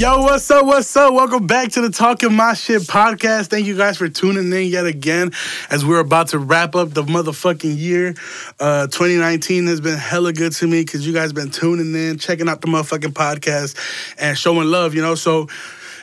Yo, what's up? What's up? Welcome back to the Talking My Shit podcast. Thank you guys for tuning in yet again as we're about to wrap up the motherfucking year. Uh, 2019 has been hella good to me because you guys been tuning in, checking out the motherfucking podcast, and showing love, you know? So,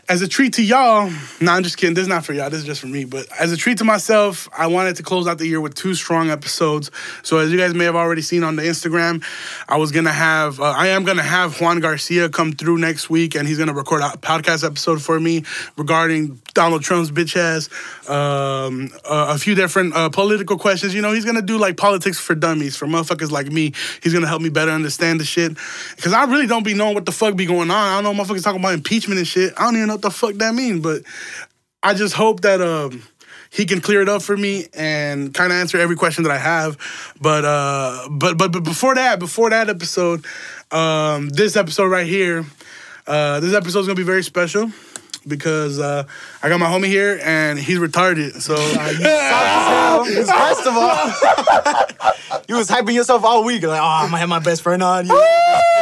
as a treat to y'all, nah, I'm just kidding. This is not for y'all. This is just for me. But as a treat to myself, I wanted to close out the year with two strong episodes. So as you guys may have already seen on the Instagram, I was gonna have, uh, I am gonna have Juan Garcia come through next week, and he's gonna record a podcast episode for me regarding Donald Trump's bitch ass, um, a, a few different uh, political questions. You know, he's gonna do like politics for dummies for motherfuckers like me. He's gonna help me better understand the shit because I really don't be knowing what the fuck be going on. I don't know motherfuckers talking about impeachment and shit. I don't even know what the fuck that mean, but I just hope that um he can clear it up for me and kind of answer every question that I have. But uh but but but before that, before that episode, um this episode right here, uh this episode is to be very special because uh I got my homie here and he's retarded. So First of all, you was hyping yourself all week. Like, oh, I'm gonna have my best friend on. You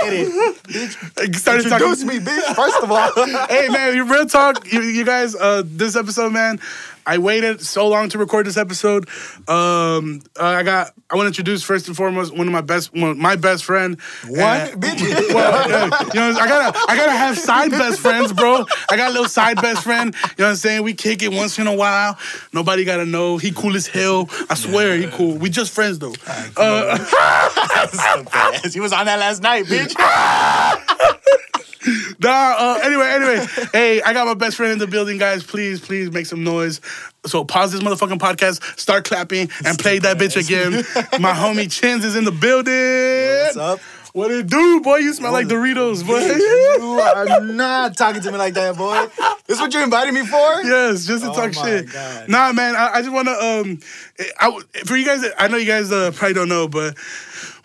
get it. I started talking Introduce me, bitch. First of all, hey man, you real talk, you, you guys. Uh, this episode, man, I waited so long to record this episode. Um, uh, I got. I want to introduce first and foremost one of my best, one, my best friend. one And- well, yeah, you know, I gotta, I gotta have side best friends, bro. I got a little side best friend. You know what I'm saying? We kick it once in a while. Nobody gotta know. He cool as hell. I swear, he cool. We just friends though. Uh, He was on that last night, bitch. Nah, uh, anyway, anyway. hey, I got my best friend in the building, guys. Please, please make some noise. So pause this motherfucking podcast, start clapping, and play that bitch again. My homie Chins is in the building. What's up? What it do, boy? You smell like Doritos, boy. You are not talking to me like that, boy. This what you invited me for? Yes, just to Oh talk shit. God. Nah, man, I, I just want to um, I for you guys. I know you guys uh, probably don't know, but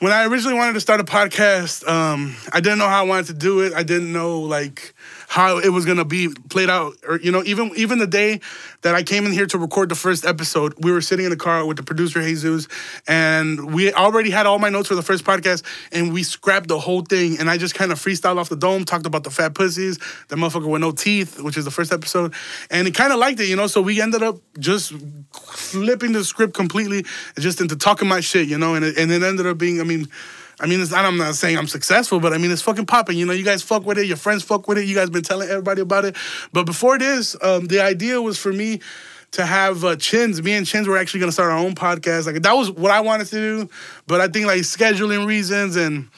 when I originally wanted to start a podcast, um, I didn't know how I wanted to do it. I didn't know like how it was gonna be played out, or you know, even even the day that I came in here to record the first episode, we were sitting in the car with the producer Jesus, and we already had all my notes for the first podcast, and we scrapped the whole thing, and I just kind of freestyled off the dome, talked about the fat pussies, the motherfucker with no teeth, which is the first episode, and he kind of liked it, you know. So we ended up just flipping the script completely, just into talking my shit, you know, and it, and it ended up being, I mean. I mean, it's not, I'm not saying I'm successful, but I mean, it's fucking popping. You know, you guys fuck with it. Your friends fuck with it. You guys been telling everybody about it. But before this, um, the idea was for me to have uh, Chins. Me and Chins were actually gonna start our own podcast. Like that was what I wanted to do, but I think like scheduling reasons and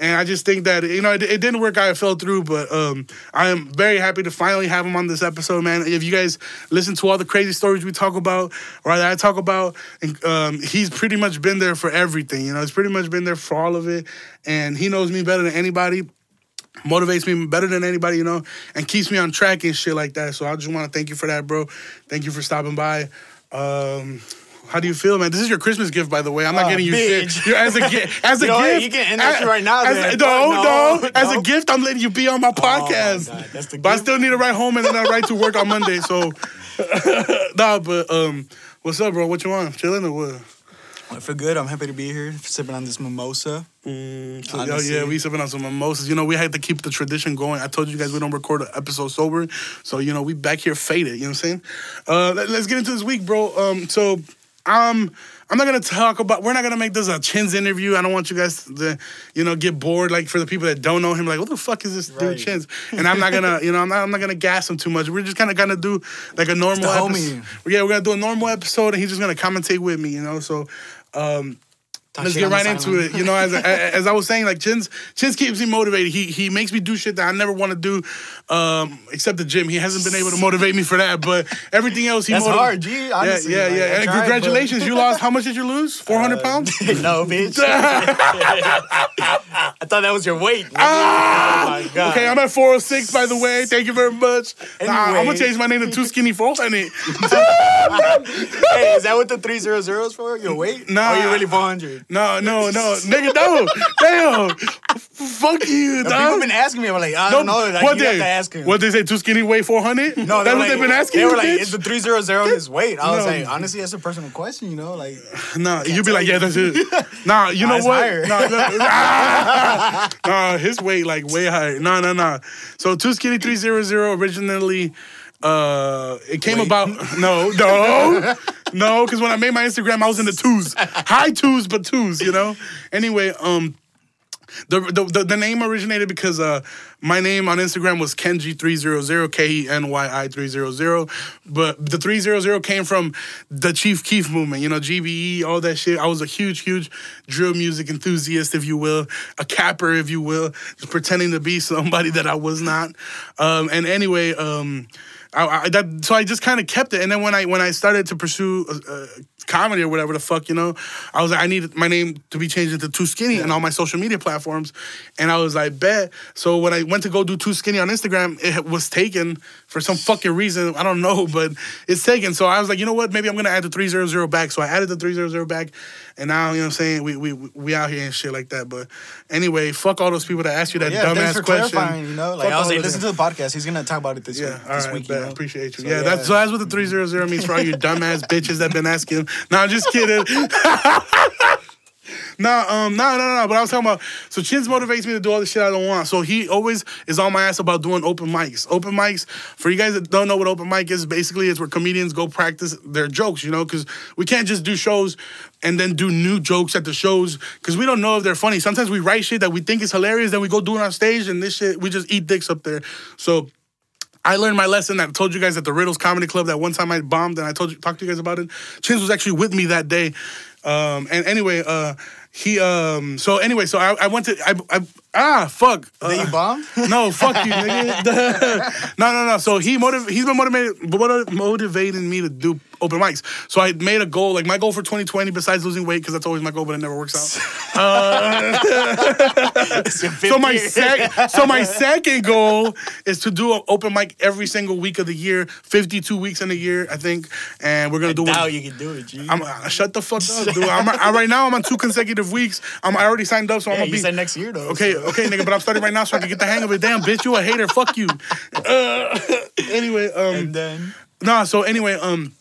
and I just think that you know it, it didn't work out. It fell through, but um, I am very happy to finally have him on this episode, man. If you guys listen to all the crazy stories we talk about or that I talk about, and, um, he's pretty much been there for everything. You know, he's pretty much been there for all of it, and he knows me better than anybody motivates me better than anybody, you know, and keeps me on track and shit like that. So I just want to thank you for that, bro. Thank you for stopping by. Um, how do you feel, man? This is your Christmas gift, by the way. I'm not Oh, getting you bitch. shit. You're, as a gi- as a what? gift, You can end that right now, As, then. no, no, No, As a gift, I'm letting you be on my podcast. That's the but I still need to ride home and then I ride to work on Monday. So, nah. But um, what's up, bro? What you want? Chilling or what? I feel good. I'm happy to be here, sipping on this mimosa. So, oh yeah, we sipping on some mimosas. You know, we had to keep the tradition going. I told you guys we don't record an episode sober, so you know we back here faded. You know what I'm saying? Uh, let, us get into this week, bro. Um, so um, I'm not gonna talk about. We're not gonna make this a Chins interview. I don't want you guys to, you know, get bored. Like for the people that don't know him, like what the fuck is this dude Right. Chins? And I'm not gonna, you know, I'm not, I'm not gonna gas him too much. We're just kind of gonna do like a normal the episode. homie. Yeah, we're gonna do a normal episode, and he's just gonna commentate with me. You know, so. Um, Let's get right into sideline. it. You know, as, as I was saying, like Chins, Chins keeps me motivated. He he makes me do shit that I never want to do, um, except the gym. He hasn't been able to motivate me for that, but everything else he motivates. That's motiv- hard, G. Honestly, yeah, yeah, yeah. I and tried, congratulations, you lost. How much did you lose? Four hundred pounds. no, bitch. I thought that was your weight. Ah! Oh my god. Okay, I'm at 406, by the way. Thank you very much. Nah, I'm gonna change my name to Too Skinny 400. Hey, is that what the three zero zeros for? Your weight? Nah. Or you really 400? No, no, no. Nigga, no. Damn. Fuck you, People been asking me. I'm like, I don't know. Like, what you have to ask him. what they say? Too skinny, weigh four hundred. no, that's they what like, they've been asking They you, were like, bitch? is the three zero zero his weight? I was No. like, honestly, that's a personal question. You know, like Nah, you'd be like, yeah, that's it. Nah, you Nah, know what? Nah, nah, ah, nah, his weight like way higher. No, no, no. So two skinny three zero zero originally. Uh, it came Wait. about no, no, no, because when I made my Instagram, I was in the twos, high twos, but twos, you know. Anyway, um, the, the the, name originated because uh my name on Instagram was Kenyi300, K E N Y I 300. But the 300 came from the Chief Keef movement, you know, GBE, all that shit. I was a huge, huge drill music enthusiast, if you will, a capper, if you will, just pretending to be somebody that I was not. Um, and anyway, um, I, I that so I just kind of kept it, and then when I when I started to pursue uh, uh, comedy or whatever the fuck, you know, I was like, I needed my name to be changed into Too Skinny on all my social media platforms, and I was like, bet. So when I went to go do Too Skinny on Instagram, it was taken for some fucking reason. I don't know, but it's taken. So I was like, you know what? Maybe I'm gonna add the three zero zero back. So I added the three zero zero back, and now you know what I'm saying we we we out here and shit like that. But anyway, fuck all those people that asked you that yeah, thanks dumbass for question. clarifying. You know, like Fuck I was like, listen to the podcast. He's gonna talk about it this Yeah, week. all this week, bet. you know? appreciate you. So, yeah, yeah. that's so that's what the three zero zero means for all you dumbass bitches that been asking. No, I'm just kidding. No, um, no, no, no. But I was talking about. So Chins motivates me to do all the shit I don't want. So he always is on my ass about doing open mics. Open mics. For you guys that don't know what open mic is, basically it's where comedians go practice their jokes. You know, because we can't just do shows and then do new jokes at the shows because we don't know if they're funny. Sometimes we write shit that we think is hilarious, then we go do it on stage, and this shit we just eat dicks up there. So I learned my lesson. I told you guys at the Riddles Comedy Club that one time I bombed, and I told you talked to you guys about it. Chins was actually with me that day. Um, and anyway, uh, he um, so anyway, so I, I went to I, I ah fuck. Uh, Then you bombed? no, fuck you, nigga. no, no, no. So he motiv- he's been motivated, motivating me to do open mics. So I made a goal, like my goal for 2020, besides losing weight, because that's always my goal, but it never works out. So my sec- so my second goal is to do an open mic every single week of the year, 52 weeks in a year, I think, and we're gonna do Now you can do it, G. I'm uh, shut the fuck up, dude. I'm, I, right now I'm on two consecutive weeks. I'm I already signed up, so I'm gonna you be said next year though. Okay, okay, nigga, but I'm starting right now so I can get the hang of it. Damn, bitch, you a hater. Fuck you. Uh, anyway, um, And then no, so anyway, um,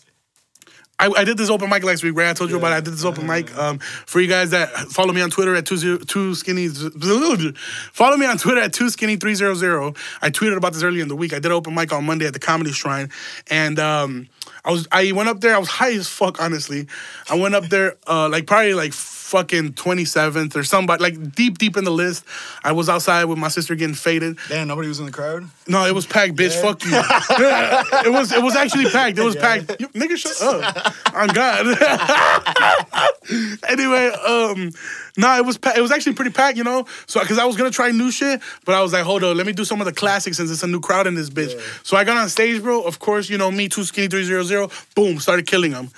I, I did this open mic last week, right? I told you about it. I did this open mic. Um, for you guys that follow me on Twitter at two zero two skinny, follow me on Twitter at two skinny three zero zero. I tweeted about this earlier in the week. I did an open mic on Monday at the Comedy Shrine, and um, I was I went up there. I was high as fuck, honestly. I went up there, uh, like probably like fucking twenty seventh or somebody, like deep deep in the list. I was outside with my sister getting faded. damn, nobody was in the crowd. No, it was packed, bitch. Fuck you. it was it was actually packed. It was packed. You, nigga, shut up. On God. anyway, um, no, it was pa- it was actually pretty packed, you know. So because I was gonna try new shit, but I was like, hold on, let me do some of the classics since it's a new crowd in this bitch. So I got on stage, bro. Of course, you know me, two skinny three zero zero. Boom, started killing them.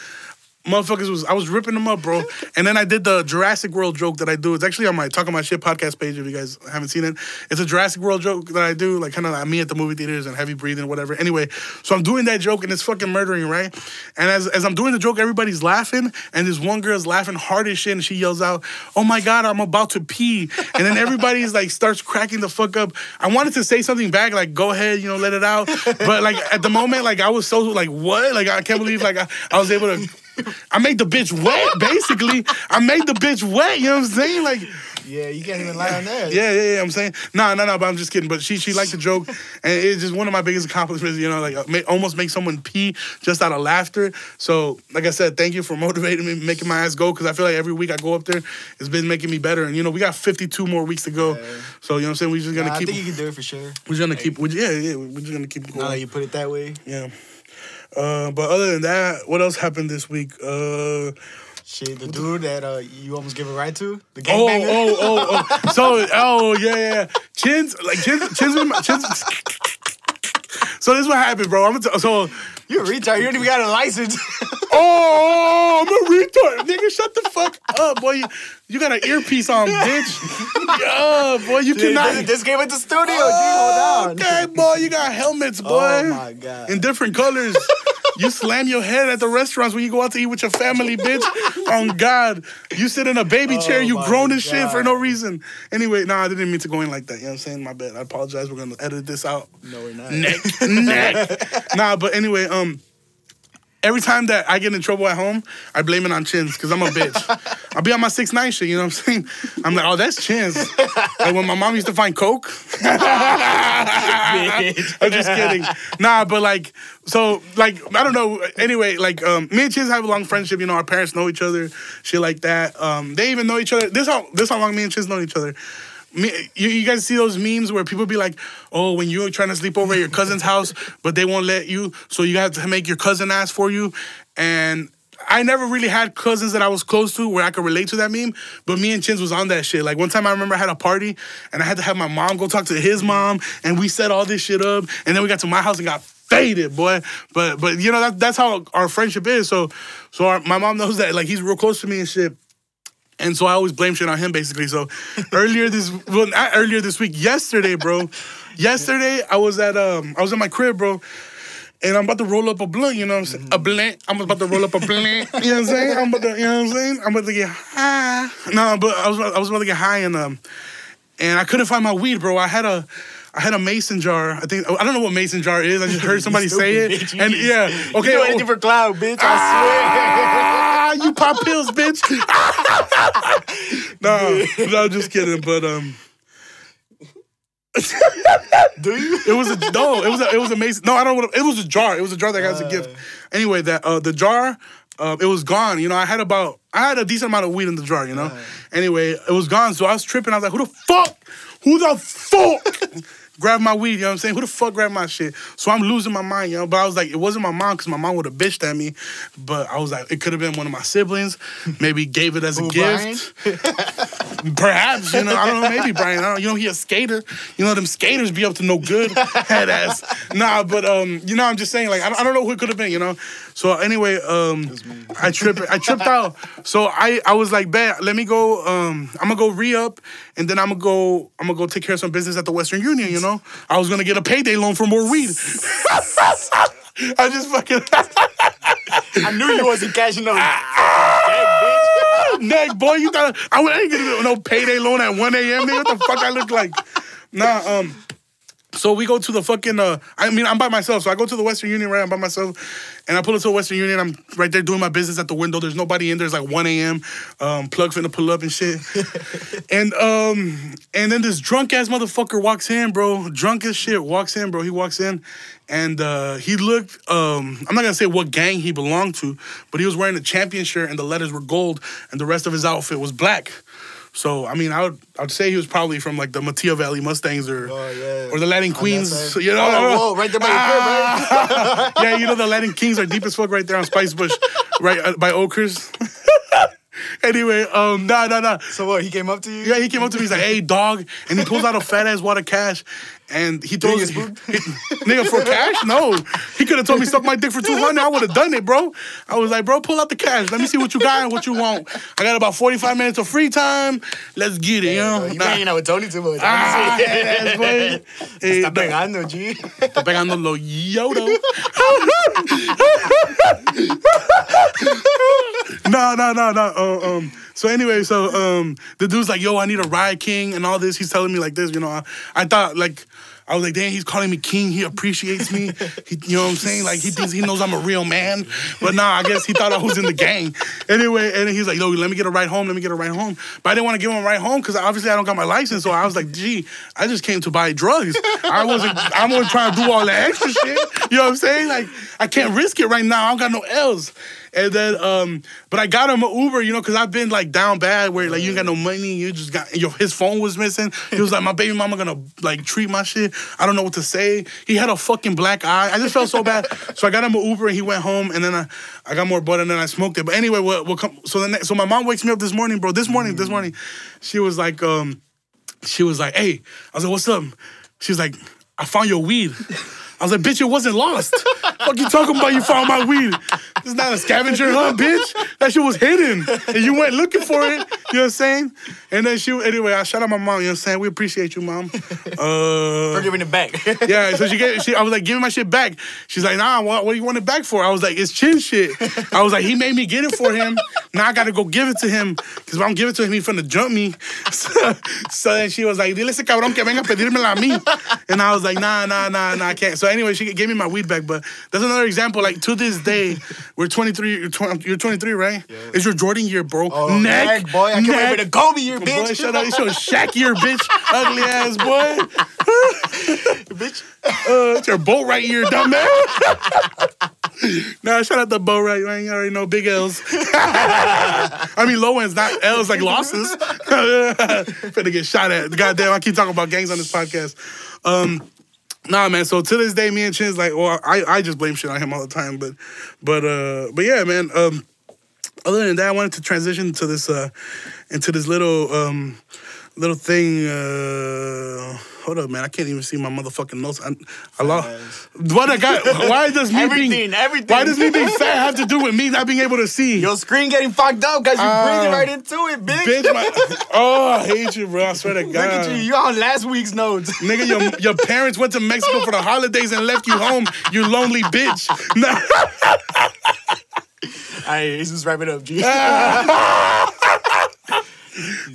Motherfuckers was I was ripping them up, bro. And then I did the Jurassic World joke that I do. It's actually on my Talking My Shit podcast page if you guys haven't seen it. It's a Jurassic World joke that I do, like kind of like me at the movie theaters and heavy breathing, whatever. Anyway, so I'm doing that joke and it's fucking murdering, right? And as, as I'm doing the joke, everybody's laughing, and this one girl's laughing hard as shit, and she yells out, Oh my god, I'm about to pee. And then everybody's like starts cracking the fuck up. I wanted to say something back, like, go ahead, you know, let it out. But like at the moment, like I was so like, what? Like I can't believe like I, I was able to I made the bitch wet, basically. I made the bitch wet, you know what I'm saying? Like, Yeah, you can't even lie on that. yeah, yeah, yeah. I'm saying, no, no, no, but I'm just kidding. But she, she liked the joke, and it's just one of my biggest accomplishments. You know, like uh, almost make someone pee just out of laughter. So, like I said, thank you for motivating me, making my ass go, because I feel like every week I go up there, it's been making me better. And you know, we got 52 more weeks to go. So you know what I'm saying? We're just gonna Nah, I keep. think you can do it for sure. We're just gonna keep. We, yeah, yeah. We're just gonna keep Now going. that you put it that way, Yeah. Uh, but other than that, what else happened this week? Uh, shit, the dude that uh, you almost give a ride to, the Oh, gangbanger. oh, oh, oh. So, oh, yeah, yeah. Chins, like, Chins, Chins, been- Chins. So this is what happened, bro. I'm gonna t- so, You a retard. You don't even got a license. oh, I'm a retard, nigga. Shut the fuck up, boy. You, you got an earpiece on, bitch. Yeah, boy, you cannot. this, this came at the studio. G, hold oh, on. Okay, boy, you got helmets, boy. Oh my god. in different colors. You slam your head at the restaurants when you go out to eat with your family, bitch. On God. You sit in a baby chair, you my grown and shit for no reason. Anyway, nah, I didn't mean to go in like that. You know what I'm saying? My bad. I apologize. We're gonna edit this out. No, we're not. Neck, neck. nah, but anyway, um, every time that I get in trouble at home, I blame it on Chins because I'm a bitch. I'll be on my six nine shit. You know what I'm saying? I'm like, oh, that's Chins. like when my mom used to find coke. I'm just kidding. Nah, but like, so like, I don't know. Anyway, like, um, me and Chins have a long friendship. You know, our parents know each other, shit like that. Um, they even know each other. This how this how long me and Chins know each other. You guys see those memes where people be like, "Oh, when you're trying to sleep over at your cousin's house, but they won't let you, so you have to make your cousin ask for you." And I never really had cousins that I was close to where I could relate to that meme, but me and Chins was on that shit. Like one time I remember I had a party and I had to have my mom go talk to his mom, and we set all this shit up, and then we got to my house and got faded, boy. But but you know that, that's how our friendship is. So so our, my mom knows that like he's real close to me and shit. And so I always blame shit on him, basically. So earlier this, well, not earlier this week, yesterday, bro. yesterday I was at um, I was in my crib, bro. And I'm about to roll up a blunt, you know what I'm saying? A blunt. I'm about to roll up a blunt. You know what I'm saying? I'm about to, you know what I'm saying? I'm about to get high. No, but I was I was about to get high and um and I couldn't find my weed, bro. I had a I had a mason jar. I think I don't know what mason jar is. I just heard somebody say it. Bitch. And yeah, okay. do oh, anything for cloud, bitch. I Ah, you pop pills, bitch. no, no, just kidding. But um, swear. Do you? it was a no, it was a, it was amazing. No, I don't. know what- It was a jar. It was a jar that got as a gift. Anyway, that uh, the jar. Uh, it was gone. You know, I had about I had a decent amount of weed in the jar. You know. Anyway, it was gone. So I was tripping. I was like, "Who the fuck? Who the fuck?" Grabbed my weed, you know what I'm saying? Who the fuck grabbed my shit? So I'm losing my mind, you know. But I was like, it wasn't my mom because my mom would have bitched at me. But I was like, it could have been one of my siblings. Maybe gave it as a Who, gift. Perhaps, you know, I don't know, maybe Brian. I don't, you know, he a skater. You know, them skaters be up to no good. Head ass. Nah, but um, you know, I'm just saying, like, I don't, I don't know who it could have been, you know. So anyway, um, I tripped, I tripped out. So I, I was like, bet, let me go. Um, I'm gonna go re up, and then I'm gonna go, I'm gonna go take care of some business at the Western Union. You know, I was gonna get a payday loan for more weed. I just fucking I knew you wasn't cashing those. neck, boy. You got I ain't getting no payday loan at 1 a.m. Nigga, what the fuck I look like? Nah, um. So we go to the fucking. Uh, I mean, I'm by myself. So I go to the Western Union, right? I'm by myself, and I pull into the Western Union. I'm right there doing my business at the window. There's nobody in there. It's like 1 a.m. Um, plug finna pull up and shit. and um, and then this drunk ass motherfucker walks in, bro. Drunk as shit walks in, bro. He walks in, and uh, he looked. Um, I'm not gonna say what gang he belonged to, but he was wearing a champion shirt, and the letters were gold, and the rest of his outfit was black. So I mean, I would I'd say he was probably from like the Mattia Valley Mustangs or Oh, yeah. or the Latin Queens. You know, Oh, whoa, right there by your crib, right? yeah, you know the Latin Kings are deep as fuck right there on Spice Bush, right uh, by Oakers. anyway, um, nah, nah, nah. So what? He came up to you? Yeah, he came up to me. He's like, "Hey, dog," and he pulls out a fat ass wad of cash, and he he get nigga for cash. No, he could have told me suck my dick for two hundred. I would have done it, bro. I was like, bro, pull out the cash. Let me see what you got and what you want. I got about forty five minutes of free time. Let's get it, you know. You Nah. hanging out with Tony too much. Ah, boy. Eh, Está pegando, G. Está pegando lo yodo. no, no, no, no. Uh, um, so anyway, so um, the dude's like, "Yo, I need a ride, king," and all this. He's telling me like this, you know. I, I thought like. I was like, damn, he's calling me king. He appreciates me. He, you know what I'm saying? Like he thinks he knows I'm a real man. But nah, I guess he thought I was in the gang. Anyway, and he's like, yo, let me get a ride home. Let me get a ride home. But I didn't want to give him a ride home because obviously I don't got my license. So I was like, gee, I just came to buy drugs. I wasn't. I wasn't trying to do all that extra shit. You know what I'm saying? Like I can't risk it right now. I don't got no L's. And then, um, but I got him an Uber, you know, because I've been like down bad where like you ain't got no money, you just got your his phone was missing. He was like, my baby mama gonna like treat my shit. I don't know what to say. He had a fucking black eye. I just felt so bad. So I got him an Uber and he went home and then I, I got more butt and then I smoked it. But anyway, what what come so the next, so my mom wakes me up this morning, bro. This morning, this morning, she was like, um, she was like, hey, I was like, what's up? She was like, I found your weed. I was like, bitch, it wasn't lost. Fuck you talking about you found my weed. It's not a scavenger hunt, bitch. That shit was hidden. And you went looking for it You know what I'm saying? And then she, anyway, I shout out my mom. You know what I'm saying? We appreciate you, mom. Uh, For giving it back. yeah, so she gave, she, I was like, give me my shit back. She's like, nah, what, what do you want it back for? I was like, it's chin shit. I was like, he made me get it for him. Now I gotta go give it to him. Because if I don't give it to him, he's finna jump me. So, so then she was like, dile ese cabrón que venga a pedírmela a mí. And I was like, nah, nah, nah, nah, I can't. So anyway, she gave me my weed back. But that's another example. Like, to this day, we're 23, you're, 20, you're 23, right? It's your Jordan year, bro. Oh, neck, neck, boy. I can't wait neck. for the Kobe year, Boy, bitch. shut up. You show Shaq year, bitch. Ugly ass boy. bitch. Uh, it's your boat right here, dumbass. nah, shout out the boat right. Man. You already know big L's. I mean, low ends, not L's like losses. Finna get shot at. Goddamn, I keep talking about gangs on this podcast. Um, nah, man. So to this day, me and Chin's like, well, I, I just blame shit on him all the time. But, but, uh, but yeah, man. Um, other than that, I wanted to transition to this, uh, into this little, um, little thing. Uh, hold up, man. I can't even see my motherfucking notes. I, I lost. What I got? Why does me Everything, being everything. Why does me being fat have to do with me not being able to see? Your screen getting fucked up because you Uh, breathing right into it, bitch. Bitch, my, oh, I hate you, bro. I swear to God. Look at you. You on last week's notes. Nigga, your, your parents went to Mexico for the holidays and left you home, you lonely bitch. Nah. Hey, he's just wrap it up, G.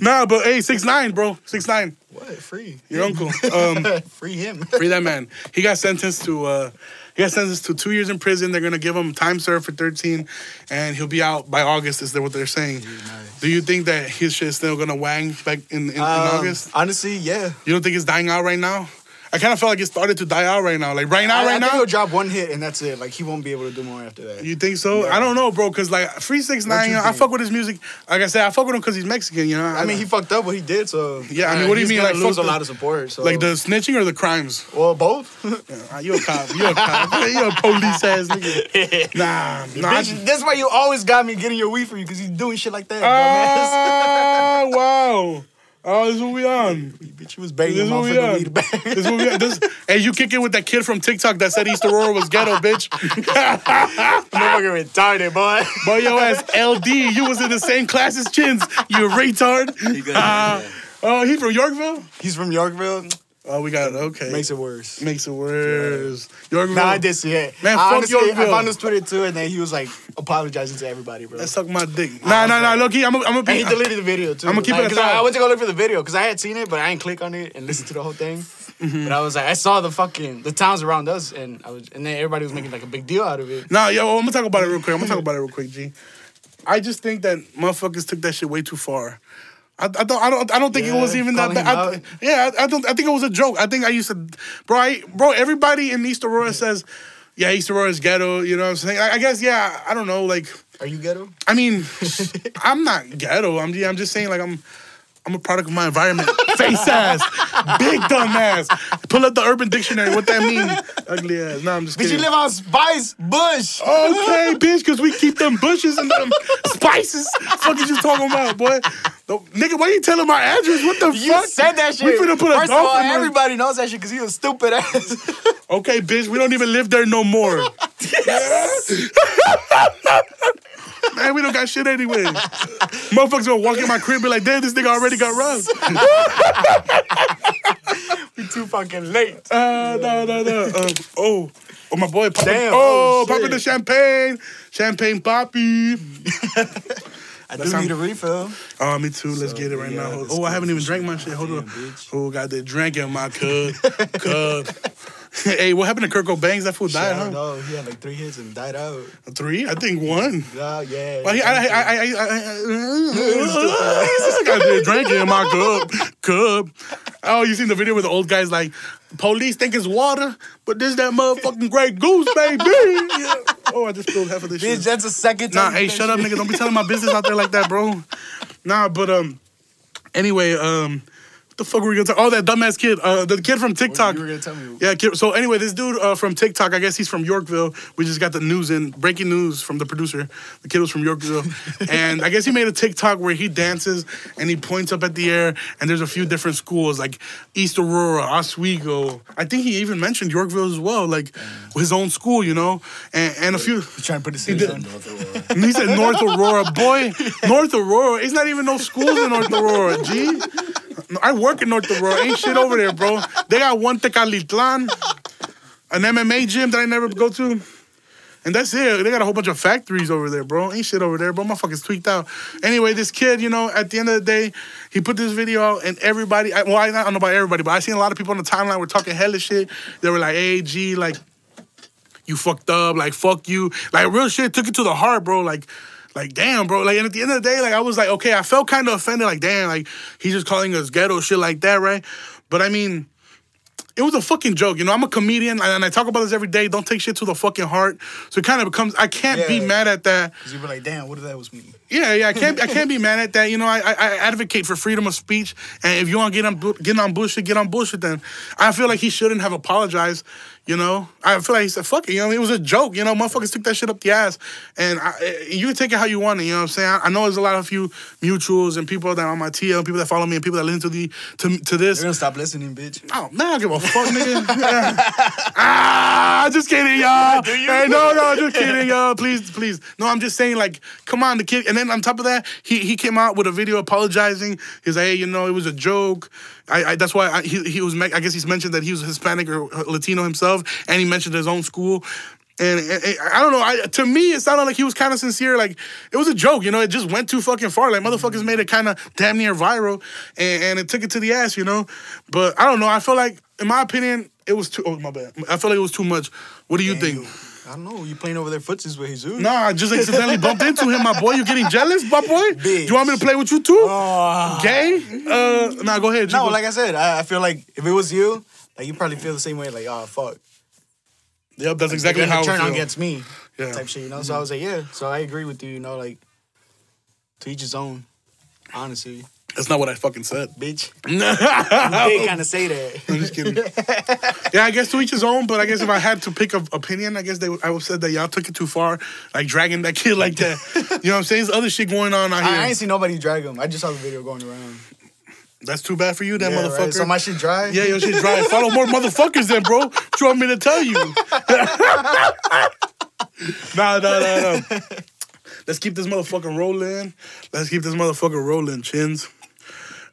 Nah, but hey, six nine, bro, six nine. what? Free. Your uncle. Um, Free him. free that man. He got sentenced to. uh he got sentenced to two years in prison. They're gonna give him time served for thirteen, and he'll be out by August. Is that what they're saying? Nice. Do you think that his shit's still gonna wang back in, in, in Um, August? Honestly, yeah. You don't think it's dying out right now? I kind of felt like it started to die out right now. Like right now, I, I right think now. he'll drop one hit and that's it. Like he won't be able to do more after that. You think so? I don't know, bro. Cause like Free Six Nine, you you know, I fuck with his music. Like I said, I fuck with him because he's Mexican. You know. I mean, he fucked up what he did, so Yeah, I mean, what do you mean, like, lose a the- lot of support. So like the snitching or the crimes. well, both. Uh, you a cop. You a cop. you a police ass nigga. Nah, nah. I Bitch, that's why you always got me getting your weed for you because he's doing shit like that. Ah, wow. Oh, this is what we on. Bitch, you was banging This what we on. weed back. This is what we on. This, hey, you kicking with that kid from TikTok that said East Aurora was ghetto, bitch. Motherfucking retarded, boy. Boy, yo ass LD. You was in the same class as Chins. You retard. Ah. oh, he from Yorkville? He's from Yorkville. Oh, we got it. okay. Makes it worse. Makes it worse. Yorkville. Nah, I did see it. Man, I fuck honestly, I found his Twitter too, and then he was like apologizing to everybody, bro. Let's suck my dick. Nah, nah, nah. Look, I'm gonna And he deleted the video too. I'ma keep it Like, 'cause I. I went to go look for the video because I had seen it, but I didn't click on it and listen to the whole thing. Mm-hmm. But I was like, I saw the fucking the towns around us, and I was, and then everybody was making like a big deal out of it. Nah, yo, I'm gonna talk about it real quick. I'm gonna talk about it real quick, G. I just think that motherfuckers took that shit way too far. I, I don't, I don't, I don't think it was even that bad. I, yeah, I, I don't. I think it was a joke. I think I used to, bro. I, bro, everybody in East Aurora says, yeah, East Aurora is ghetto. You know what I'm saying? I, I guess, yeah. I don't know. Like, Are you ghetto? I mean, I'm not ghetto. I'm, I'm just saying, like, I'm, I'm a product of my environment. Face ass, big dumb ass. Pull up the Urban Dictionary. What that mean? Ugly ass. No, I'm just kidding. Did you live on Spice Bush? Okay, bitch, because we keep them bushes and them spices. Fuck is you talking about, boy? No, nigga, why you telling my address? What the You fuck? You said that shit. We finna put a First of all, everybody knows that shit because he was stupid ass. Okay, bitch, we don't even live there no more. Man, we don't got shit anyway. Motherfuckers gonna walk in my crib and be like, damn, this nigga already got robbed. we too fucking late. Uh, no, no, no. Um, oh, oh, my boy, popping, Damn, oh, oh, popping the champagne, champagne poppy. I do need a refill. Oh, me too. Let's So, get it right yeah, now. Oh, I haven't even drank my shit. Hold on. Bitch. Oh, got the drink in my cub. cub. hey, what happened to Kirko Bangz? That fool died, huh? know. He had like three hits and died out. Three? I think one. Yeah, yeah. Well, he, I, I, I, I, I, I, got the drink in my cup. Cup. Oh, you seen the video where the old guy's like, police think it's water, but this that motherfucking Grey Goose, baby. Yeah. Oh, I just spilled half of this Bitch, shit. that's the second Nah, hey, shut up, nigga. Don't be telling my business out there like that, bro. Nah, but um, anyway, um, the fuck were we gonna talk? Oh, that dumbass kid, uh, the kid from. TikTok. You were gonna tell me. Yeah, kid. So anyway, this dude uh, from TikTok, I guess he's from Yorkville. We just got the news in, breaking news from the producer. The kid was from Yorkville, and I guess he made a TikTok where he dances and he points up at the air, and there's a few different schools like East Aurora, Oswego. I think he even mentioned Yorkville as well, like his own school, you know, and, and a few. He's trying to put his He did- on. And he said North Aurora. Boy, North Aurora. It's not even no schools in North Aurora, G. I work in North Aurora. Ain't shit over there, bro. They got one Tecalitlan, an MMA gym that I never go to. And that's it. They got a whole bunch of factories over there, bro. Ain't shit over there, bro. Motherfuckers tweaked out. Anyway, this kid, you know, at the end of the day, he put this video out, and everybody, I- well, I don't know about everybody, but I seen a lot of people on the timeline were talking hella shit. They were like, hey, G, like, you fucked up, like, fuck you. Like, real shit took it to the heart, bro. Like, like, damn, bro. Like, and at the end of the day, like, I was like, okay, I felt kind of offended. Like, damn, like, he's just calling us ghetto shit like that, right? But I mean, it was a fucking joke. You know, I'm a comedian and I talk about this every day. Don't take shit to the fucking heart. So it kind of becomes, I can't be Yeah. mad at that. Cause you were like, damn, what if that was me? Yeah, yeah, I can't, I can't be mad at that. You know, I, I, advocate for freedom of speech, and if you want to get on, get on bullshit, get on bullshit. Then I feel like he shouldn't have apologized. You know, I feel like he said, "Fuck it." You know, it was a joke. You know, motherfuckers took that shit up the ass, and I, eh, you can take it how you want it. You know what I'm saying? I, I know there's a lot of you mutuals and people that are on my TL, people that follow me, and people that listen to the to, to this. You're gonna stop listening, bitch. Oh, man, I don't give a fuck, nigga. ah, just kidding, y'all. Hey, no, no, just kidding, y'all. Please, please. No, I'm just saying, like, come on, the kid. And then on top of that, he he came out with a video apologizing. He's like, hey, you know, it was a joke. I, I that's why I, he he was. I guess he's mentioned that he was Hispanic or Latino himself, and he mentioned his own school. And, and- and I don't know. I, to me, it sounded like he was kind of sincere. Like it was a joke, you know. It just went too fucking far. Like motherfuckers made it kind of damn near viral, and, and it took it to the ass, you know. But I don't know. I feel like, in my opinion, it was too. Oh my bad. I feel like it was too much. What do you And think? I don't know. You playing over their footsies with Jesus? No, I just accidentally bumped into him, my boy. You getting jealous, my boy? Do you want me to play with you too? Oh. Gay? Uh, nah, go ahead. No, Go- like I said, I, I feel like if it was you, like you probably feel the same way. Like, oh fuck, yep, that's exactly they're how turn on against me, Yeah. type shit. You know. So I was like, yeah. So I agree with you. You know, like to each his own. Honestly, That's not what I fucking said. bitch. I'm They kind of say that. I'm just kidding. yeah, I guess to each his own. But I guess if I had to pick an opinion, I guess they would- I would said that y'all took it too far, like dragging that kid like that. You know what I'm saying? There's other shit going on out here. I, I ain't seen nobody drag him. I just saw the video going around. That's too bad for you, that Yeah, motherfucker. right? So my shit dry. Yeah, your shit dry. Follow more motherfuckers then, bro. What you want me to tell you? nah, nah, nah, nah. Let's keep this motherfucker rolling. Let's keep this motherfucker rolling, chins.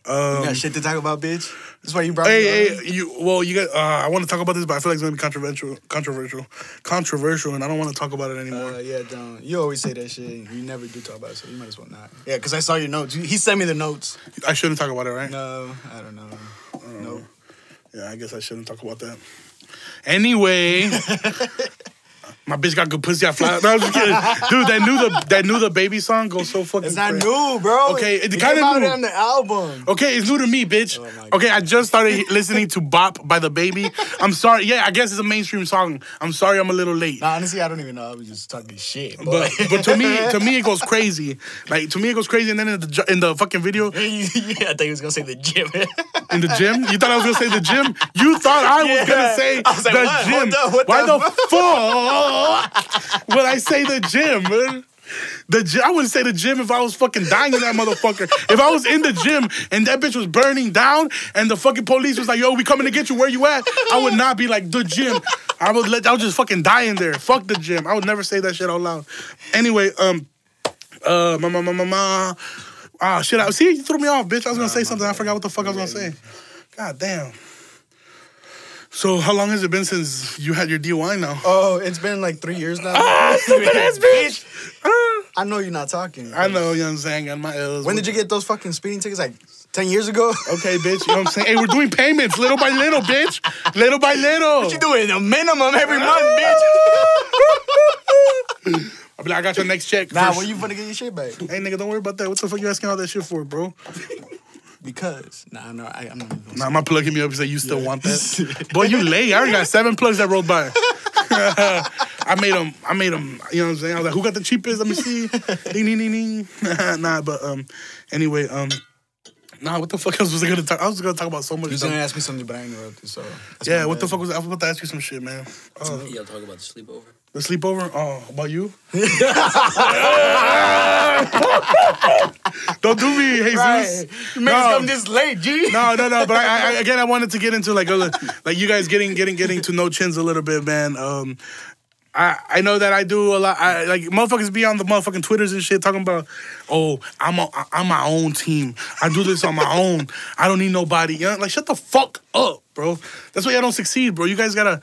You got shit to talk about, bitch. That's why you brought me. Hey, on. hey, you. Well, you got. Uh, I want to talk about this, but I feel like it's gonna be controversial, controversial, controversial, and I don't want to talk about it anymore. Uh, yeah, don't. You always say that shit. You never do talk about it, so you might as well not. Yeah, because I saw your notes. He sent me the notes. I shouldn't talk about it, right? No, I don't know. No. Yeah, I guess I shouldn't talk about that. Anyway, my bitch got good pussy. I fly. No, I'm just kidding, dude. That knew the that knew DaBaby song goes so fucking. It's not new, bro. Okay, it it came out new. on the album. Okay, it's new to me, bitch. Oh okay, I just started listening to "Bop" by DaBaby. I'm sorry. Yeah, I guess it's a mainstream song. I'm sorry, I'm a little late. Nah, honestly, I don't even know. I was just talking shit. But But, but to me to me it goes crazy. Like to me it goes crazy, and then in the in the fucking video yeah, I thought he was gonna say the gym. in the gym, you thought I was gonna say the gym. You thought I was gonna say I was like, the what? gym. Up, what Why the the fuck would I say the gym, man? The gy- I wouldn't say the gym if I was fucking dying in that motherfucker. If I was in the gym and that bitch was burning down and the fucking police was like, "Yo, we coming to get you. Where you at?" I would not be like the gym. I would let. I would just fucking die in there. Fuck the gym. I would never say that shit out loud. Anyway, um, uh, ma ma ma ma ma. Ah, shit. I see you threw me off, bitch. I was gonna say something. I forgot what the fuck I was gonna say. God damn. So how long has it been since you had your DUI now? oh, it's been like three years now. Ah, ass bitch. Ah. I know you're not talking. I know, you know what I'm saying? My L's. When did you get those fucking speeding tickets? Like ten years ago. Okay, bitch. You know what I'm saying? Hey, we're doing payments little by little, bitch. Little by little. What you doing? A minimum every month, bitch. I'll be like, I got your next check. Nah, first. when you gonna get your shit back? Hey, nigga, don't worry about that. What the fuck you asking all that shit for, bro? Because nah, no, I, I'm not. Even Nah, my plug hit me up and say, you still want that? Boy, you late. I already got seven plugs that rolled by. I made them, I made them, you know what I'm saying? I was like, who got the cheapest? Let me see. ding, ding, ding, ding. nah, but um, anyway, um, nah, what the fuck else was I gonna talk? I was gonna talk about so much You was gonna ask me something, but I ain't interrupted. So that's Yeah, what the fuck was I? I was about to ask you some shit, man. Oh, Y'all talk about the sleepover. The sleepover? Oh, about you? Don't do me, Jesus. Right. You No. come this late, G. No, no, no. But I, I, again, I wanted to get into like, a, like you guys getting, getting, getting to know Chins a little bit, man. Um, I, I know that I do a lot. I like motherfuckers be on the motherfucking twitters and shit talking about, oh, I'm a, I'm my own team. I do this on my own. I don't need nobody. You know, like shut the fuck up, bro. That's why I don't succeed, bro. You guys gotta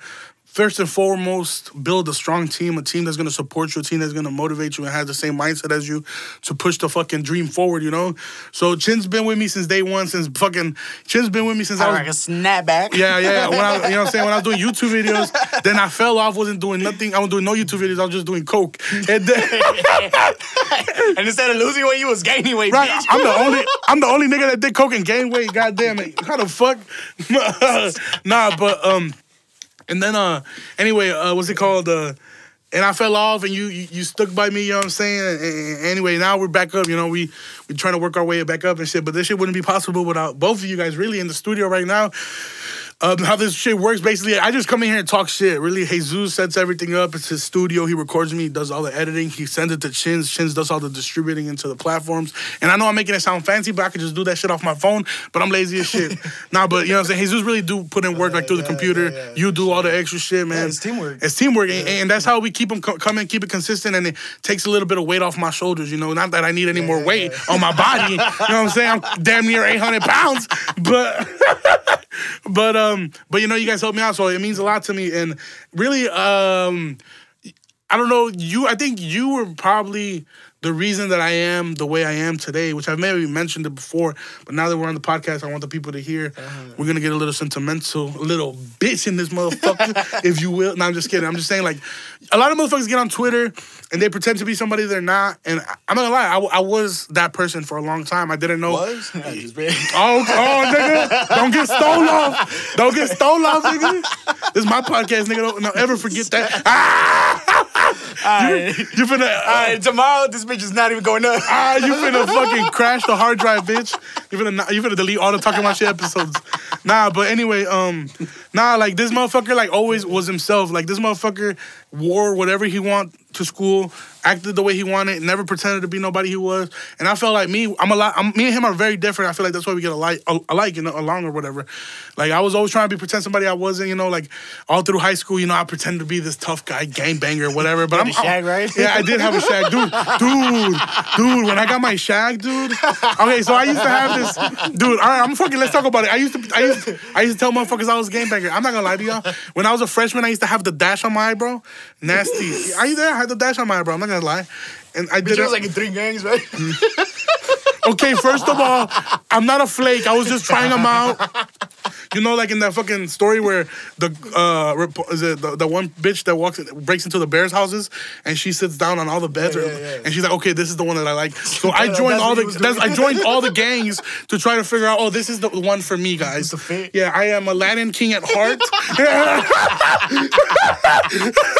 first and foremost build a strong team, a team that's gonna support you, a team that's gonna motivate you and has the same mindset as you to push the fucking dream forward. You know. So Chin's been with me since day one. Since fucking Chin's been with me since I I was like a snapback. yeah, yeah. When I, you know what I'm saying? When I was doing YouTube videos, then I fell off, wasn't doing nothing. I was doing no YouTube videos. I was just doing coke. And then, and instead of losing weight, you was gaining weight. right, bitch. I'm the only, I'm the only nigga that did coke and gained weight. God damn it, how the fuck? nah, but um, and then uh, anyway, uh, what's it called? Uh, and I fell off, and you, you stuck by me. You know what I'm saying? And, and anyway, now we're back up. You know, we we trying to work our way back up and shit. But this shit wouldn't be possible without both of you guys really in the studio right now. Um, how this shit works, basically, I just come in here and talk shit. Really, Jesus sets everything up. It's his studio. He records me, he does all the editing. He sends it to Chins. Chins does all the distributing into the platforms. And I know I'm making it sound fancy, but I could just do that shit off my phone. But I'm lazy as shit. nah, but you know what I'm saying? Jesus really do put in work like through the computer. You do all the extra shit, man. it's teamwork. It's teamwork, and, and that's how we keep them co- coming, keep it consistent, and it takes a little bit of weight off my shoulders. You know, not that I need any more weight on my body. you know what I'm saying? I'm damn near 800 pounds, but but um, but you know, you guys help me out, so it means a lot to me. And really, um, I don't know, you. I think you were probably the reason that I am the way I am today, which I've maybe mentioned it before, but now that we're on the podcast, I want the people to hear. We're gonna get a little sentimental, a little bitch in this motherfucker, if you will. No, I'm just kidding. I'm just saying, like, a lot of motherfuckers get on Twitter and they pretend to be somebody they're not. And I- I'm not gonna lie, I was that person for a long time. I didn't know. Was? I just Oh, oh, nigga, don't get stolen off. Don't get stolen off, nigga. This is my podcast, nigga. Don't, don't ever forget that. Ah! Alright. You finna, uh, tomorrow this bitch is not even going up. ah, you finna fucking crash the hard drive, bitch. You finna, you finna delete all the talking about shit episodes. Nah, but anyway, um, nah, like this motherfucker, like always was himself. Like this motherfucker wore whatever he want to school, acted the way he wanted, never pretended to be nobody he was. And I felt like me, I'm a lot. I'm, me and him are very different. I feel like that's why we get alike, alike, you know, along or whatever. Like I was always trying to be pretend somebody I wasn't. You know, like all through high school, you know, I pretended to be this tough guy, gangbanger, whatever. But I'm a shag, right? Yeah, I did have a shag, dude, dude, dude. When I got my shag, dude. Okay, so I used to have this, dude. All right, I'm fucking. Let's talk about it. I used to, I used, to, I used to tell motherfuckers I was a gang banger. I'm not gonna lie to y'all. When I was a freshman, I used to have the dash on my eyebrow, nasty. I used to the dash on my eyebrow. I'm not gonna lie. And I did it. was like in three gangs, right? Okay, first of all, I'm not a flake. I was just trying them out. You know, like in that fucking story where the uh is it the, the one bitch that walks breaks into the bears' houses and she sits down on all the beds Yeah, or- yeah, yeah. and she's like, okay, this is the one that I like. So I joined all the that's, I joined all the gangs to try to figure out, oh, this is the one for me, guys. Yeah, I am Aladdin king at heart.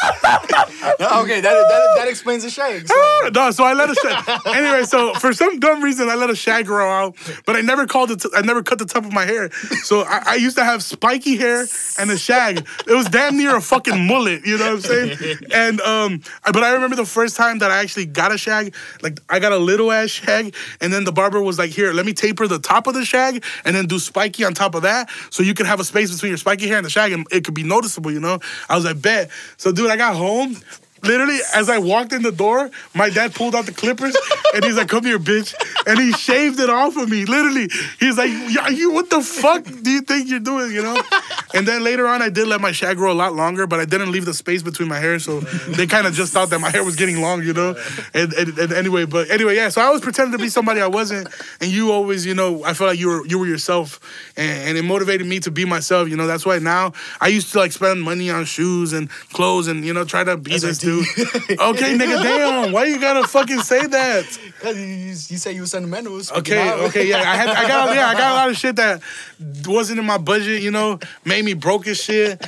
okay, that, that that explains the shag. So. no, so I let a shag. anyway, so for some dumb reason, I let a shag grow out, but I never called it. I never cut the top of my hair. So I, I used to have spiky hair and a shag. It was damn near a fucking mullet. You know what I'm saying? And um, but I remember the first time that I actually got a shag. Like I got a little ass shag, and then the barber was like, "Here, let me taper the top of the shag, and then do spiky on top of that, so you can have a space between your spiky hair and the shag, and it could be noticeable." You know? I was like, "Bet." So, dude, I got home. Literally, as I walked in the door, my dad pulled out the clippers and he's like, "Come here, bitch," and he shaved it off of me. Literally, he's like, "Yeah, "You, what the fuck do you think you're doing?" You know. And then later on, I did let my shag grow a lot longer, but I didn't leave the space between my hair, so they kind of just thought that my hair was getting long, you know. And, and, and anyway, but anyway, yeah. So I was pretending to be somebody I wasn't, and you always, you know, I felt like you were you were yourself, and, and it motivated me to be myself. You know, that's why now I used to like spend money on shoes and clothes, and you know, try to be this dude. okay, nigga, damn. Why you gotta fucking say that? Cause you, you, you say you were sentimental. Okay, out. okay, yeah. I had, I got, yeah, I got a lot of shit that wasn't in my budget. You know, made me broke as shit.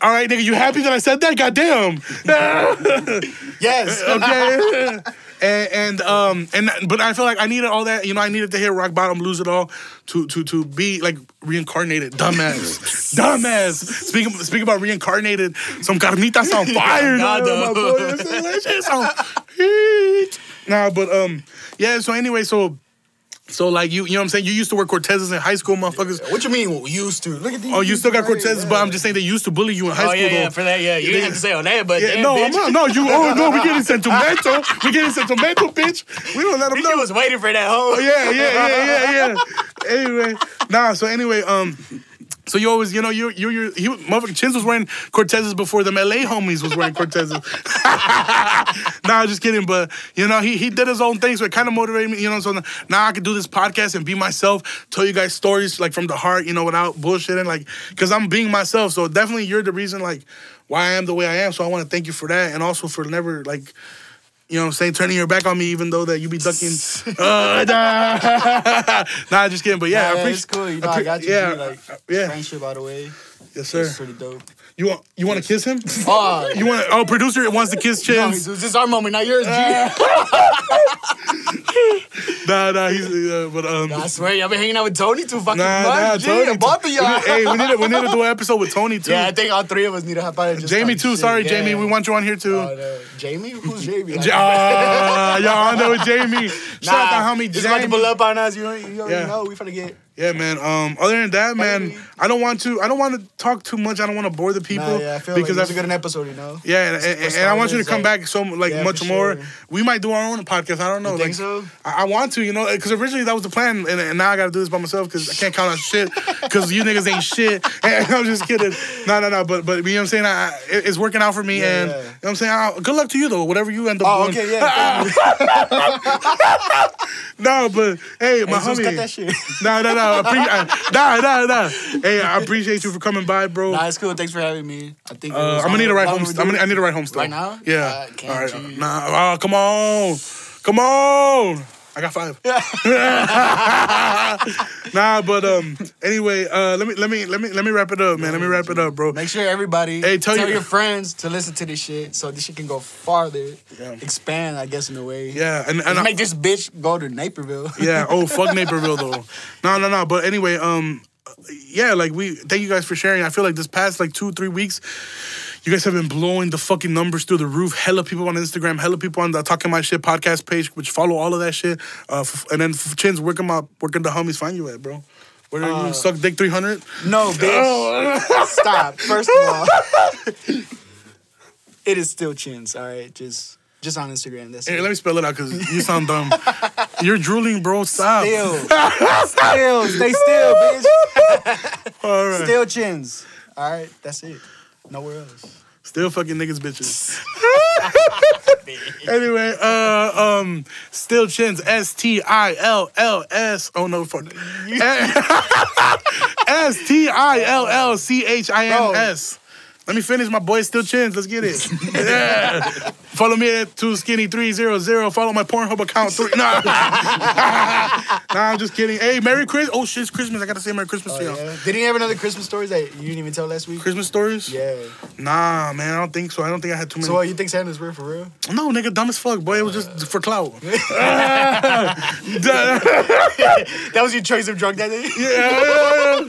All right, nigga, you happy that I said that? Goddamn. Yes. okay. And, and um and but I feel like I needed all that you know I needed to hit rock bottom lose it all to to to be like reincarnated. Dumbass. Dumbass. Speaking speaking about reincarnated. Some carnitas on fire Nah, nah, my boy. That shit's on heat. nah but um yeah so anyway so So like you, you know what I'm saying? You used to wear Cortezes in high school, motherfuckers. What you mean we used to? Look at these. Oh, you still got Cortezes, here. but I'm just saying they used to bully you in high Oh school. yeah, yeah, for that, yeah. You They- didn't have to say on that, but Yeah, damn, no, bitch. I'm not. No, you. Oh no, we're getting sentimental. We're getting sentimental, bitch. We don't let them He know. was waiting for that hoe. Oh, yeah, yeah, yeah, yeah, yeah. Anyway, nah. So anyway, um. So you always, you know, you you you he motherfucking Chins was wearing Cortezes before them LA homies was wearing Cortezes. nah, just kidding. But you know, he he did his own thing, so it kind of motivated me. You know, so now I can do this podcast and be myself, tell you guys stories like from the heart, you know, without bullshitting, like because I'm being myself. So definitely, you're the reason like why I am the way I am. So I want to thank you for that, and also for never like you know what I'm saying, turning your back on me even though that you be ducking. uh, nah. nah, just kidding. But yeah, Yeah, I yeah, appreciate it's cool. You know, I appre- got you. Yeah, G, like, yeah, Friendship, by the way. yes, sir. It's pretty dope. You want you want to kiss him? Oh, You want? Oh, producer it wants to kiss no, this is our moment, not yours, G. Nah, nah, he's. Uh, but um. I swear, y'all been hanging out with Tony too fucking Nah, much, nah. Tony. Both of y'all. Hey, we need to, we need to do an episode with Tony too. Yeah, I think all three of us need to hop out and just Jamie too. shit. Sorry, Yeah. Jamie. We want you on here too. Oh, no. Jamie? Who's Jamie? Ah, y'all on there with Jamie. Shout out to homie It's about to pull up on us. You, know, you already Yeah. know. We finna get. Yeah, man. Um, other than that, man, Baby. I don't want to. I don't want to talk too much. I don't want to bore the people Nah, yeah, I feel because like I a good an episode, you know. Yeah, and, and, and I want you to come like- back so like Yeah, much more. sure. We might do our own podcast. I don't know. You like, think so? I, I want to, you know, because originally that was the plan, and, and now I got to do this by myself because I can't count on shit because you niggas ain't shit. And I'm just kidding. No, no, no. But but you know what I'm saying? I, I- it's working out for me, Yeah, and yeah. you know what I'm saying. I, good luck to you though. Whatever you end up Oh, doing. okay, yeah. No, but hey, my Hey, homie. cut that shit. No, no, no. Nah, nah, nah. Hey, I appreciate you for coming by, bro. Nah, it's cool. Thanks for having me. I think. Uh, I'm gonna need a ride home. overdue. I'm gonna, I need a ride home still. Right now? Yeah. Uh, All right. you? Nah. Oh, come on. Come on. I got five. nah, but um. Anyway, uh, let me let me let me let me wrap it up, man. Let me wrap it up, bro. Make sure everybody Hey, tell your- your friends to listen to this shit so this shit can go farther, Yeah. expand, I guess, in a way. Yeah, and and And I- make this bitch go to Naperville. yeah. Oh, fuck Naperville though. No, no, no. But anyway, um, yeah, like we thank you guys for sharing. I feel like this past like two, three weeks, you guys have been blowing the fucking numbers through the roof. Hella people on Instagram, hella people on the Talking My Shit podcast page, which follow all of that shit. Uh, f- and then Chins, where can my where can the homies find you at, bro? Where do you suck dick three hundred? No, bitch. Stop. First of all, it is still chins. All right, just just on Instagram. That's Hey, it. let me spell it out because you sound dumb. You're drooling, bro. Stop. Still, still, stay still, bitch. All right. Still chins. All right, that's it. Nowhere else. Still fucking niggas bitches. anyway, uh um still chins S T I L L S oh no fuck S T I L L C H I N S let me finish my boy still chins let's get it yeah follow me at two skinny three zero zero follow my Pornhub account three nah nah I'm just kidding hey Merry Christmas oh shit it's Christmas I gotta say Merry Christmas to Oh, y'all yeah. Did he have another Christmas stories that you didn't even tell last week? Christmas stories Yeah. nah man I don't think so I don't think I had too many So what, you think Santa's real for real? No, nigga, dumb as fuck, boy. It was just uh. for clout. That was your choice of drug that day? yeah.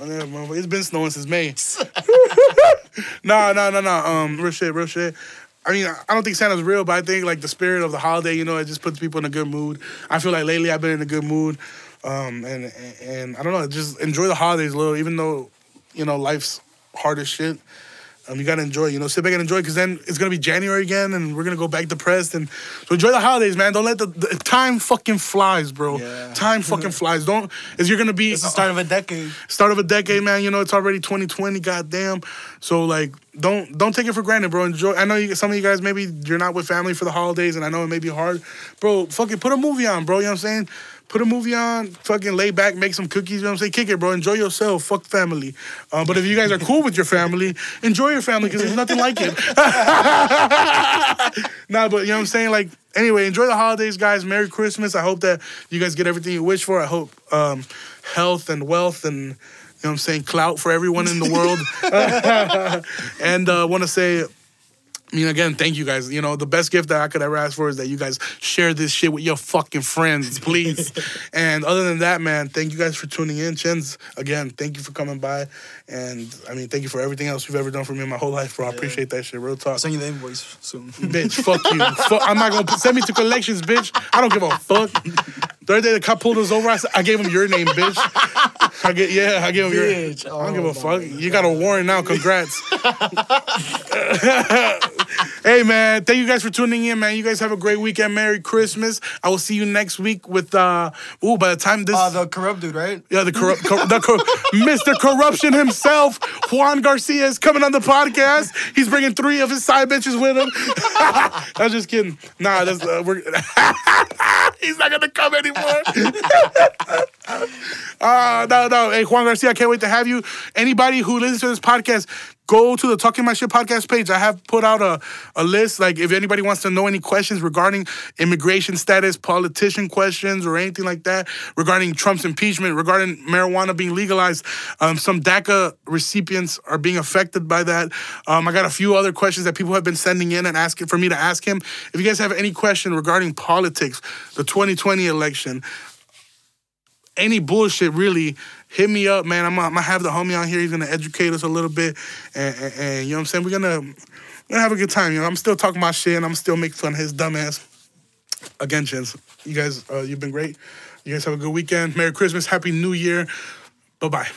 It's been snowing since May. nah, nah, nah, nah. Um, real shit, real shit. I mean, I don't think Santa's real, but I think like the spirit of the holiday, you know, it just puts people in a good mood. I feel like lately I've been in a good mood, um, and and, and I don't know, just enjoy the holidays a little, even though you know life's hard as shit. Um, you gotta enjoy, you know, sit back and enjoy, because then it's gonna be January again, and we're gonna go back depressed. And so enjoy the holidays, man. Don't let the, the time fucking flies, bro. Yeah. Time fucking flies. Don't. Is you're gonna be It's the start of a decade. start of a decade, man. You know, it's already 2020. Goddamn. So like, don't don't take it for granted, bro. Enjoy. I know you, some of you guys maybe you're not with family for the holidays, and I know it may be hard, bro. Fucking put a movie on, bro. You know what I'm saying? Put a movie on, fucking lay back, make some cookies. You know what I'm saying? Kick it, bro. Enjoy yourself. Fuck family. Uh, but if you guys are cool with your family, enjoy your family because there's nothing like it. nah, but you know what I'm saying? Like, anyway, enjoy the holidays, guys. Merry Christmas. I hope that you guys get everything you wish for. I hope um, health and wealth and you know what I'm saying, clout for everyone in the world. and uh, want to say, I mean, again, thank you guys. You know, the best gift that I could ever ask for is that you guys share this shit with your fucking friends, please. and other than that, man, thank you guys for tuning in. Chins, again, thank you for coming by. And I mean, thank you for everything else you've ever done for me in my whole life, bro. I appreciate that shit. Real talk. I'll send you the invoice soon. bitch, fuck you. fuck, I'm not gonna send me to collections, bitch. I don't give a fuck. The other day the cop pulled us over. I, said, I gave him your name, bitch. I get yeah. I gave him Bitch. your. I don't give Oh, a fuck. You got a warrant now. Congrats. hey man, thank you guys for tuning in, man. You guys have a great weekend. Merry Christmas. I will see you next week with uh. Ooh, by the time this. Uh, the corrupt dude, right? Yeah, the corrupt, cor- the cor- Mr. Corruption himself, Juan Garcia, is coming on the podcast. He's bringing three of his side bitches with him. I was just kidding. Nah, that's uh, we're. He's not gonna come anymore. uh, no, no. Hey, Juan Garcia, I can't wait to have you. Anybody who listens to this podcast, go to the Talking My Shit podcast page. I have put out a, a list. Like, if anybody wants to know any questions regarding immigration status, politician questions, or anything like that, regarding Trump's impeachment, regarding marijuana being legalized, um, some DACA recipients are being affected by that. Um, I got a few other questions that people have been sending in and asking for me to ask him. If you guys have any question regarding politics, the 2020 election, any bullshit really, hit me up, man. I'm, gonna- have the homie on here. He's gonna educate us a little bit, and, and, and, you know what I'm saying. We're gonna we're gonna have a good time. You know, I'm still talking my shit, and I'm still making fun of his dumb ass. Again, Chins, you guys, uh, you've been great. You guys have a good weekend. Merry Christmas, Happy New Year. Bye bye.